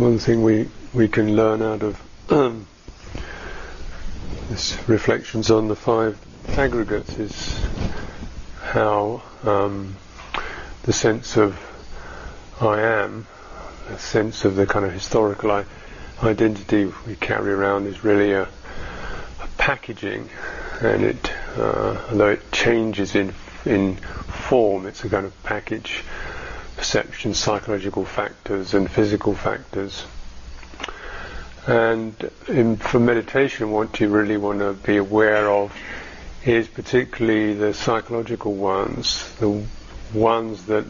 one thing we, we can learn out of um, this reflections on the five aggregates is how um, the sense of I am, the sense of the kind of historical I- identity we carry around is really a, a packaging, and it, uh, although it changes in in form, it's a kind of package perception, psychological factors, and physical factors. And in, for meditation, what you really want to be aware of is particularly the psychological ones, the ones that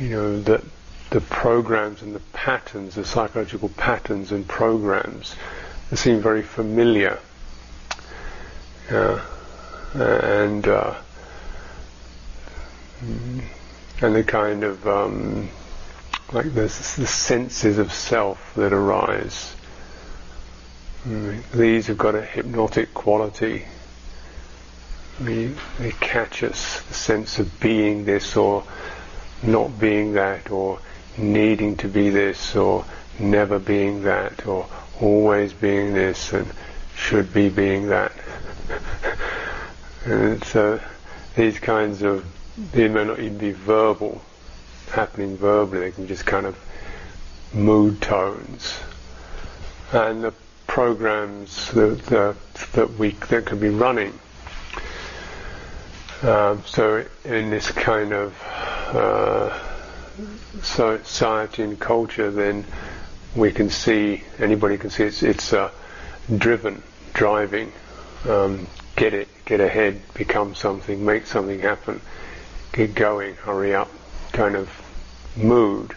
you know that the programs and the patterns, the psychological patterns and programs that seem very familiar. Yeah. And uh, and the kind of um, like the, the senses of self that arise. Mm, these have got a hypnotic quality. They, they catch us, the sense of being this or not being that, or needing to be this, or never being that, or always being this, and should be being that. and so these kinds of they may not even be verbal, happening verbally, they can just kind of mood tones. And the programs that, that, that we that could be running. Um, so in this kind of uh, society and culture, then we can see anybody can see it's it's uh, driven, driving, um, get it, get ahead, become something, make something happen get going, hurry up kind of mood.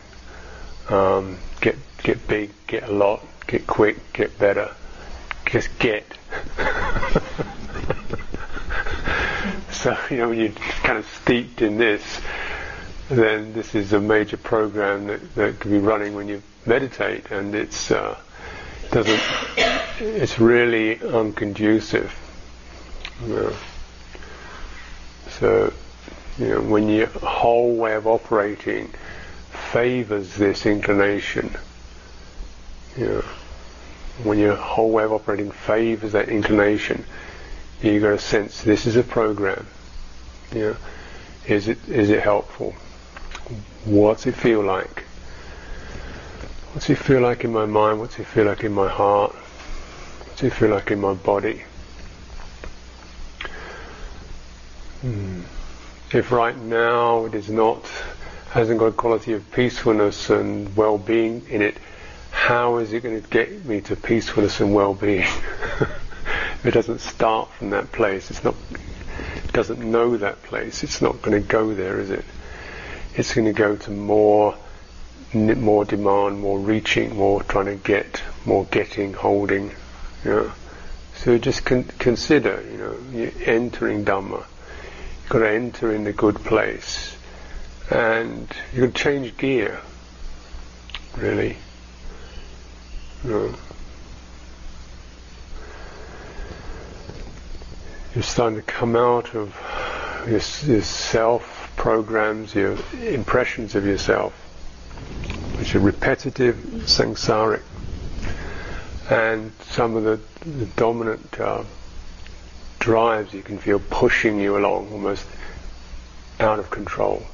Um, get get big, get a lot, get quick, get better. Just get. so you know when you're kind of steeped in this, then this is a major program that, that can be running when you meditate, and it's uh, doesn't. It's really unconducive. You know. So you know, when your whole way of operating favors this inclination, you know, when your whole way of operating favors that inclination, you've got to sense this is a program. You know, is it is it helpful? What's it feel like? What's it feel like in my mind? What's it feel like in my heart? What's it feel like in my body? Hmm if right now it is not hasn't got a quality of peacefulness and well-being in it, how is it going to get me to peacefulness and well-being? if it doesn't start from that place, it's not it doesn't know that place, it's not going to go there, is it? It's going to go to more more demand, more reaching, more trying to get, more getting, holding. So just con- consider, you know, entering Dhamma To enter in the good place. And got to change gear, really. You You're starting to come out of your, your self programs, your impressions of yourself, which are repetitive, samsaric, and some of the, the dominant uh, drives you can feel pushing you along almost out of control.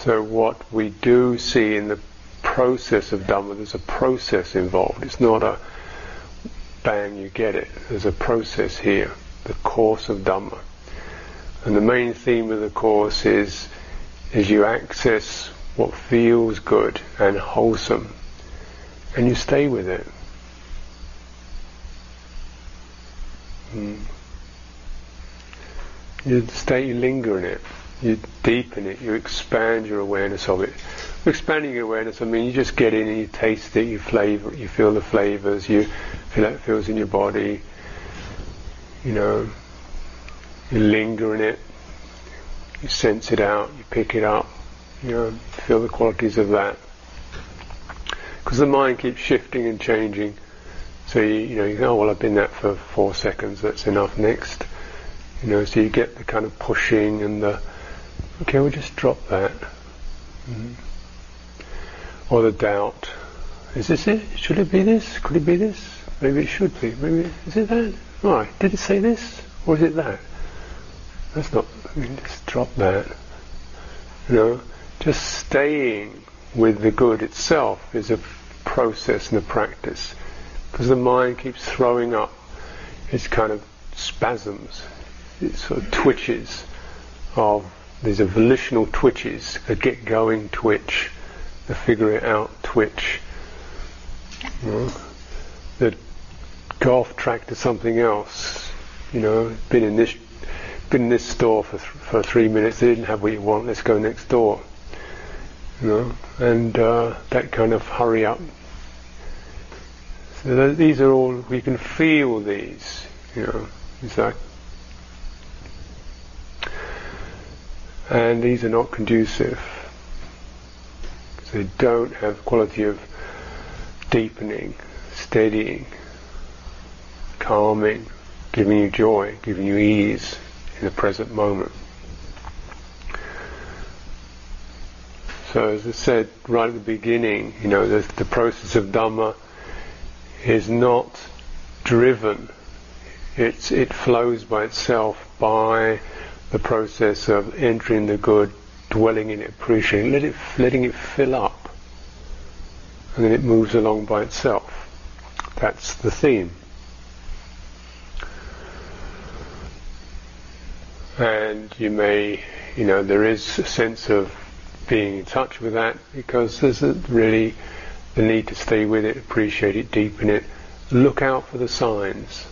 So what we do see in the process of Dhamma, there's a process involved. It's not a bang, you get it. There's a process here, the course of Dhamma. And the main theme of the course is, is you access what feels good and wholesome, and you stay with it. Mm. You stay, you linger in it, you deepen it, you expand your awareness of it. Expanding your awareness, I mean, you just get in and you taste it, you flavor, you feel the flavors, you feel how it feels in your body. You know, you linger in it, you sense it out, you pick it up, you know, feel the qualities of that. Because the mind keeps shifting and changing. So you, you know, you go, oh, well, I've been that for four seconds. That's enough. Next, you know, so you get the kind of pushing and the, okay, we'll just drop that. Mm-hmm. or the doubt. Is this it? Should it be this? Could it be this? Maybe it should be. Maybe is it that? Right. Did it say this or is it that? That's not. I mean, just drop that. You know, just staying with the good itself is a process and a practice, because the mind keeps throwing up its kind of spasms, its sort of twitches of these are volitional twitches, a get going twitch, the figure it out twitch. You know, the go off track to something else. You know, been in this been in this store for th- for three minutes. They didn't have what you want. Let's go next door. You know, and uh, that kind of hurry up. So th- these are all we can feel these. You know, it's like, and these are not conducive. They don't have quality of deepening, steadying, calming, giving you joy, giving you ease in the present moment. So as I said right at the beginning, you know, the process of Dhamma is not driven. It's, it flows by itself by the process of entering the good, dwelling in it, appreciating, let it, letting it fill up, and then it moves along by itself. That's the theme. And you may, you know, there is a sense of being in touch with that because there's a really the need to stay with it, appreciate it, deepen it, look out for the signs.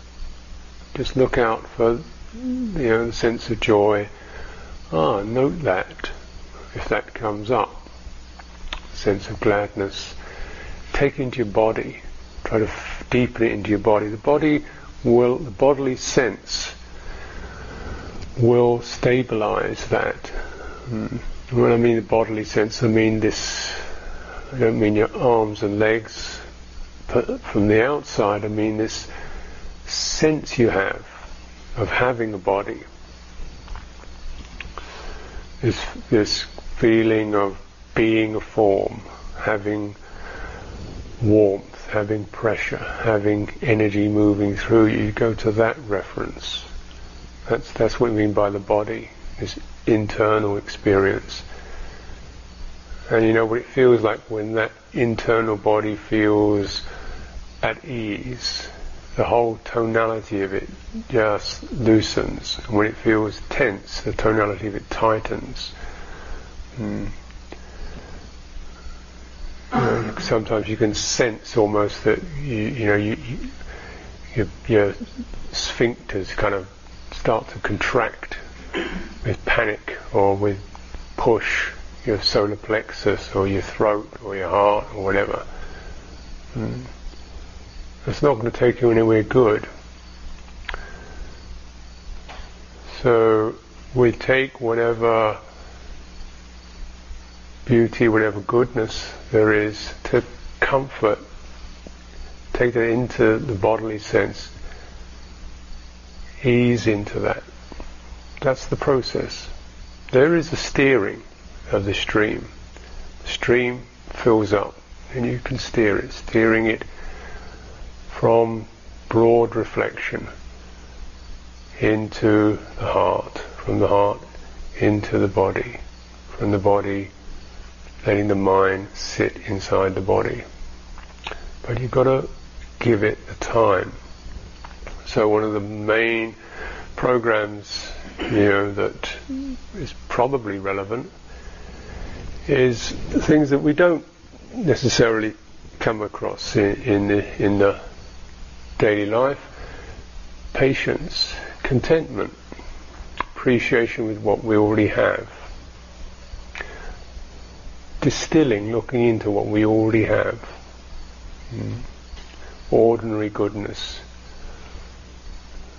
Just look out for you know the sense of joy. Ah, note that if that comes up. Sense of gladness. Take it into your body. Try to f- deepen it into your body. The body will, the bodily sense will stabilize that. Mm. When I mean the bodily sense, I mean this. I don't mean your arms and legs. From the outside, I mean this sense you have of having a body. This this feeling of being a form, having warmth, having pressure, having energy moving through you. You go to that reference. That's that's what we mean by the body, this internal experience. And you know what it feels like when that internal body feels at ease. The whole tonality of it just loosens. And when it feels tense, the tonality of it tightens. Mm. Sometimes you can sense almost that you, you know you, you, your sphincters kind of start to contract with panic or with push your solar plexus or your throat or your heart or whatever. Mm. It's not going to take you anywhere good. So we take whatever beauty, whatever goodness there is to comfort, take that into the bodily sense, ease into that. That's the process. There is a steering of the stream. The stream fills up and you can steer it, steering it from broad reflection into the heart, from the heart into the body, from the body letting the mind sit inside the body. But you've got to give it the time. So one of the main programs, you know, that is probably relevant is things that we don't necessarily come across in, in the in the daily life. Patience, contentment, appreciation with what we already have distilling, looking into what we already have. Mm. Ordinary goodness.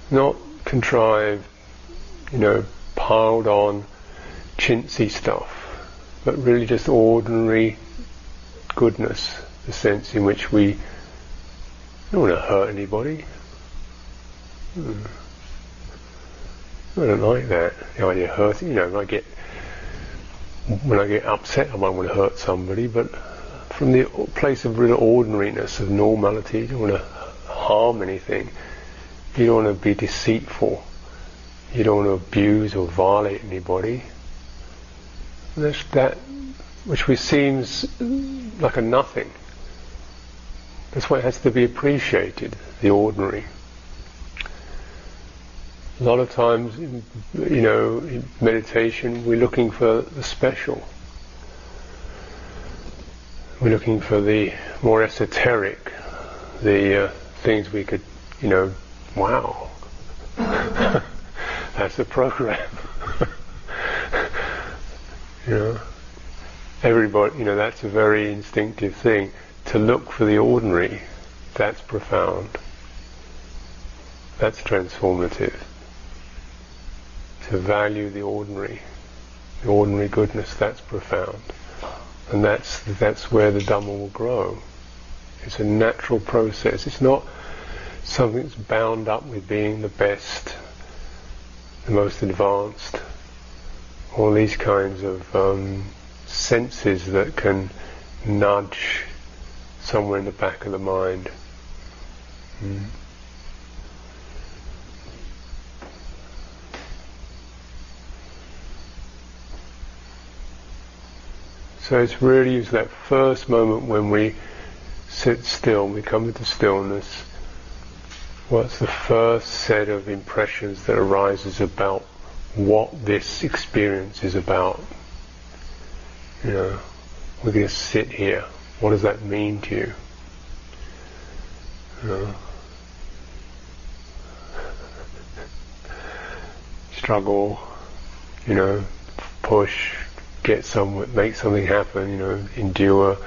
Not contrived, you know, piled on chintzy stuff, but really just ordinary goodness, the sense in which we don't want to hurt anybody. Mm. I don't like that. The idea of hurting, you know, when I get when I get upset, I might want to hurt somebody, but from the place of real ordinariness, of normality. You don't want to harm anything. You don't want to be deceitful. You don't want to abuse or violate anybody. That which we seems like a nothing. That's why it has to be appreciated, the ordinary. A lot of times, you know, in meditation, we're looking for the special. We're looking for the more esoteric, the uh, things we could, you know, wow, that's a program. you know, everybody, you know, that's a very instinctive thing. To look for the ordinary, that's profound. That's transformative. To value the ordinary, the ordinary goodness, that's profound. And that's, that's where the Dhamma will grow. It's a natural process. It's not something that's bound up with being the best, the most advanced, all these kinds of um, senses that can nudge somewhere in the back of the mind. Mm. So it's really is that first moment when we sit still, we come into stillness. What's the first set of impressions that arises about what this experience is about? You know, we're going to sit here. What does that mean to you? you know? Struggle, you know, push, get some, make something happen, you know, endure,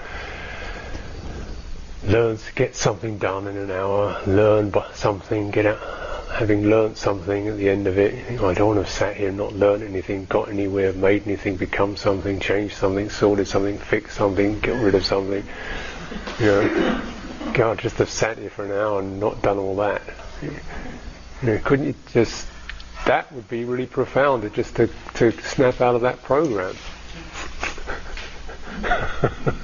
learn, get something done in an hour, learn something, get out, having learnt something at the end of it, think, oh, I don't want to have sat here and not learned anything, got anywhere, made anything, become something, changed something, sorted something, fixed something, get rid of something. You know, God, just have sat here for an hour and not done all that. You know, couldn't you just? That would be really profound, just to to snap out of that program.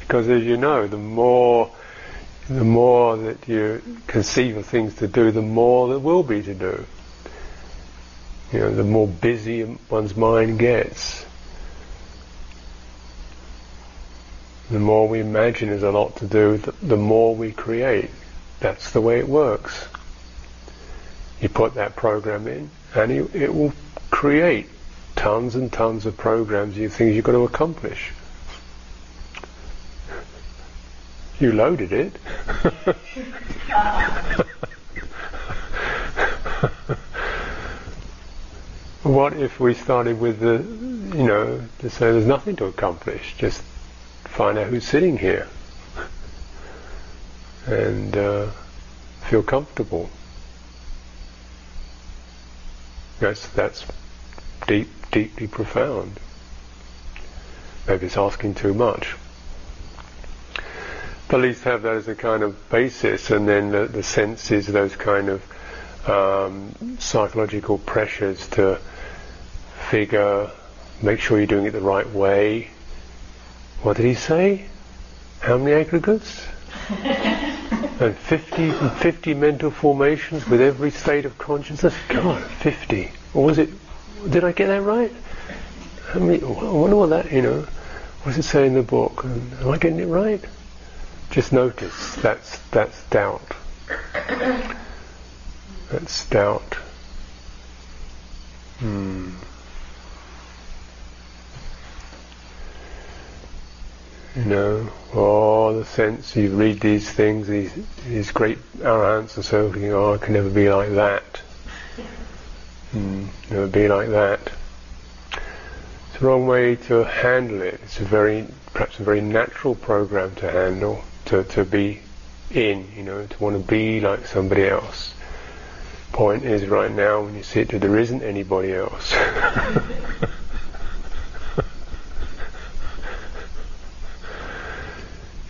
because as you know, the more the more that you conceive of things to do, the more there will be to do. You know, the more busy one's mind gets. The more we imagine there's a lot to do, the, more we create. That's the way it works. You put that program in, and it, it will create tons and tons of programs, you things you've got to accomplish. You loaded it. what if we started with the, you know, to say there's nothing to accomplish, just find out who's sitting here and uh, feel comfortable. That's that's deep, deeply profound. Maybe it's asking too much at least have that as a kind of basis, and then the, the senses, those kind of um, psychological pressures to figure, make sure you're doing it the right way. What did he say? How many aggregates? and 50, 50 mental formations with every state of consciousness. God, 50. Or was it? Did I get that right? How many, I wonder what that, you know, what does it say in the book? Am I getting it right? Just notice that's that's doubt. That's doubt. Hmm. You know, all the sense you read these things, these these great arahants and so thinking, oh, I can never be like that. Hmm. Never be like that. It's the wrong way to handle it. It's a very, perhaps a very natural program to handle to, to be in, you know, to want to be like somebody else. Point is, right now, when you sit there, there isn't anybody else.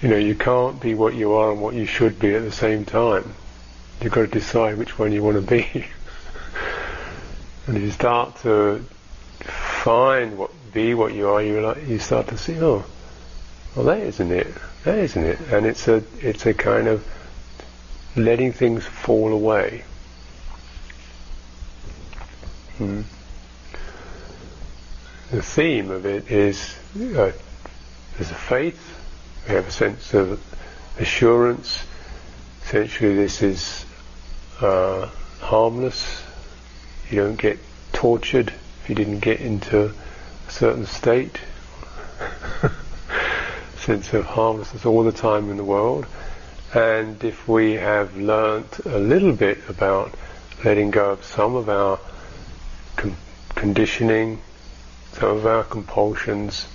you know, you can't be what you are and what you should be at the same time. You've got to decide which one you want to be. and if you start to find what, be what you are, you like, you start to see, oh, well, that isn't it. That isn't it. And it's a it's a kind of letting things fall away. Hmm. The theme of it is uh, there's a faith. We have a sense of assurance. Essentially, this is uh, harmless. You don't get tortured if you didn't get into a certain state. sense of harmlessness all the time in the world. And if we have learnt a little bit about letting go of some of our con- conditioning, some of our compulsions,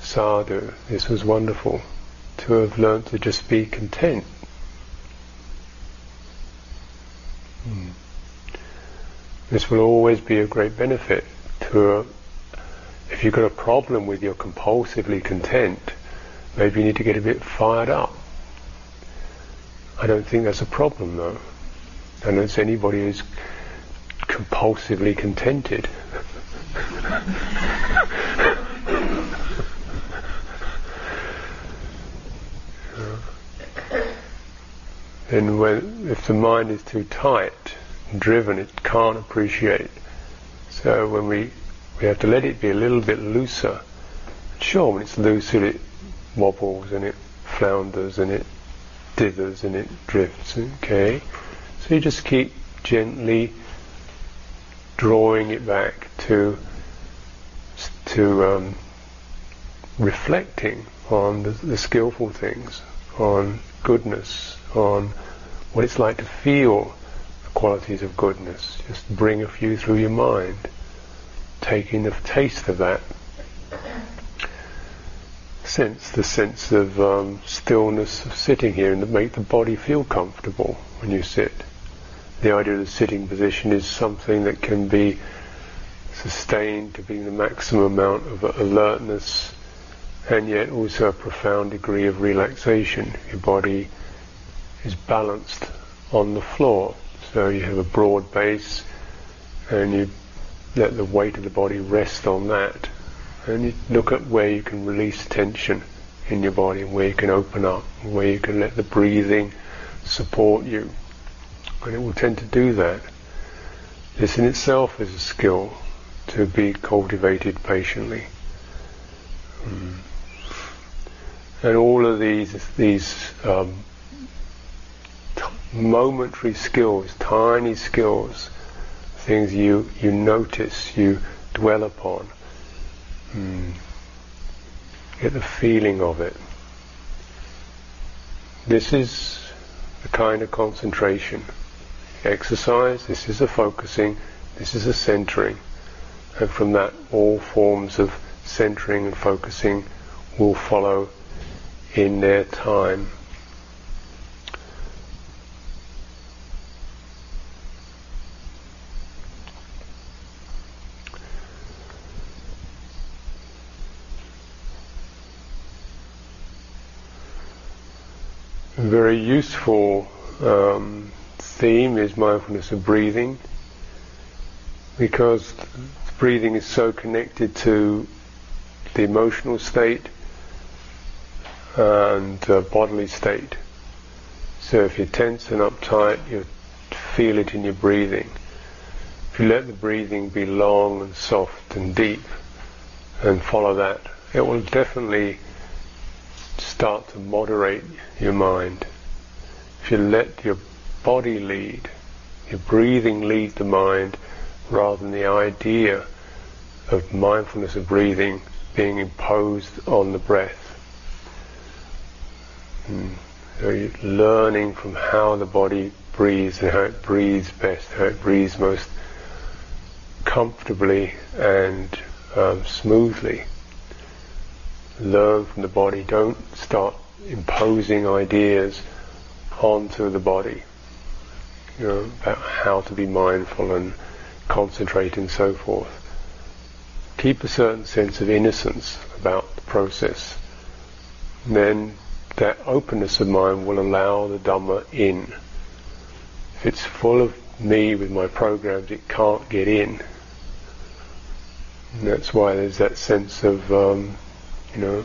sadhu, this was wonderful to have learnt to just be content. Hmm. This will always be a great benefit to a, if you've got a problem with your compulsively content, maybe you need to get a bit fired up. I don't think that's a problem though. I don't see anybody who's compulsively contented. then when, if the mind is too tight driven, it can't appreciate. So when we, we have to let it be a little bit looser. Sure, when it's looser, it wobbles and it flounders and it dithers and it drifts. Okay, so you just keep gently drawing it back to to um, reflecting on the, the skillful things, on goodness, on what it's like to feel the qualities of goodness. Just bring a few through your mind, taking the taste of that sense, the sense of um, stillness of sitting here and to make the body feel comfortable when you sit. The idea of the sitting position is something that can be sustained to be the maximum amount of alertness and yet also a profound degree of relaxation. Your body is balanced on the floor. So you have a broad base and you let the weight of the body rest on that and you look at where you can release tension in your body and where you can open up, where you can let the breathing support you. And it will tend to do that. This in itself is a skill to be cultivated patiently. Mm. And all of these these um, t- momentary skills, tiny skills, things you you notice, you dwell upon, Mm. Get the feeling of it. This is the kind of concentration. Exercise, this is a focusing, this is a centering. And from that, all forms of centering and focusing will follow in their time. Very useful um, theme is mindfulness of breathing because breathing is so connected to the emotional state and uh, bodily state. So if you're tense and uptight, you feel it in your breathing. If you let the breathing be long and soft and deep and follow that, it will definitely start to moderate your mind. If you let your body lead, your breathing lead the mind, rather than the idea of mindfulness of breathing being imposed on the breath. Mm. You're learning from how the body breathes and how it breathes best, how it breathes most comfortably and um, smoothly learn from the body. Don't start imposing ideas onto the body, you know, about how to be mindful and concentrate and so forth. Keep a certain sense of innocence about the process. Then that openness of mind will allow the Dhamma in. If it's full of me with my programs, it can't get in. And that's why there's that sense of um, you know,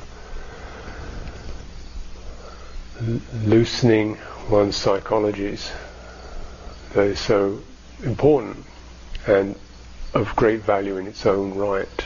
loosening one's psychologies is so important and of great value in its own right.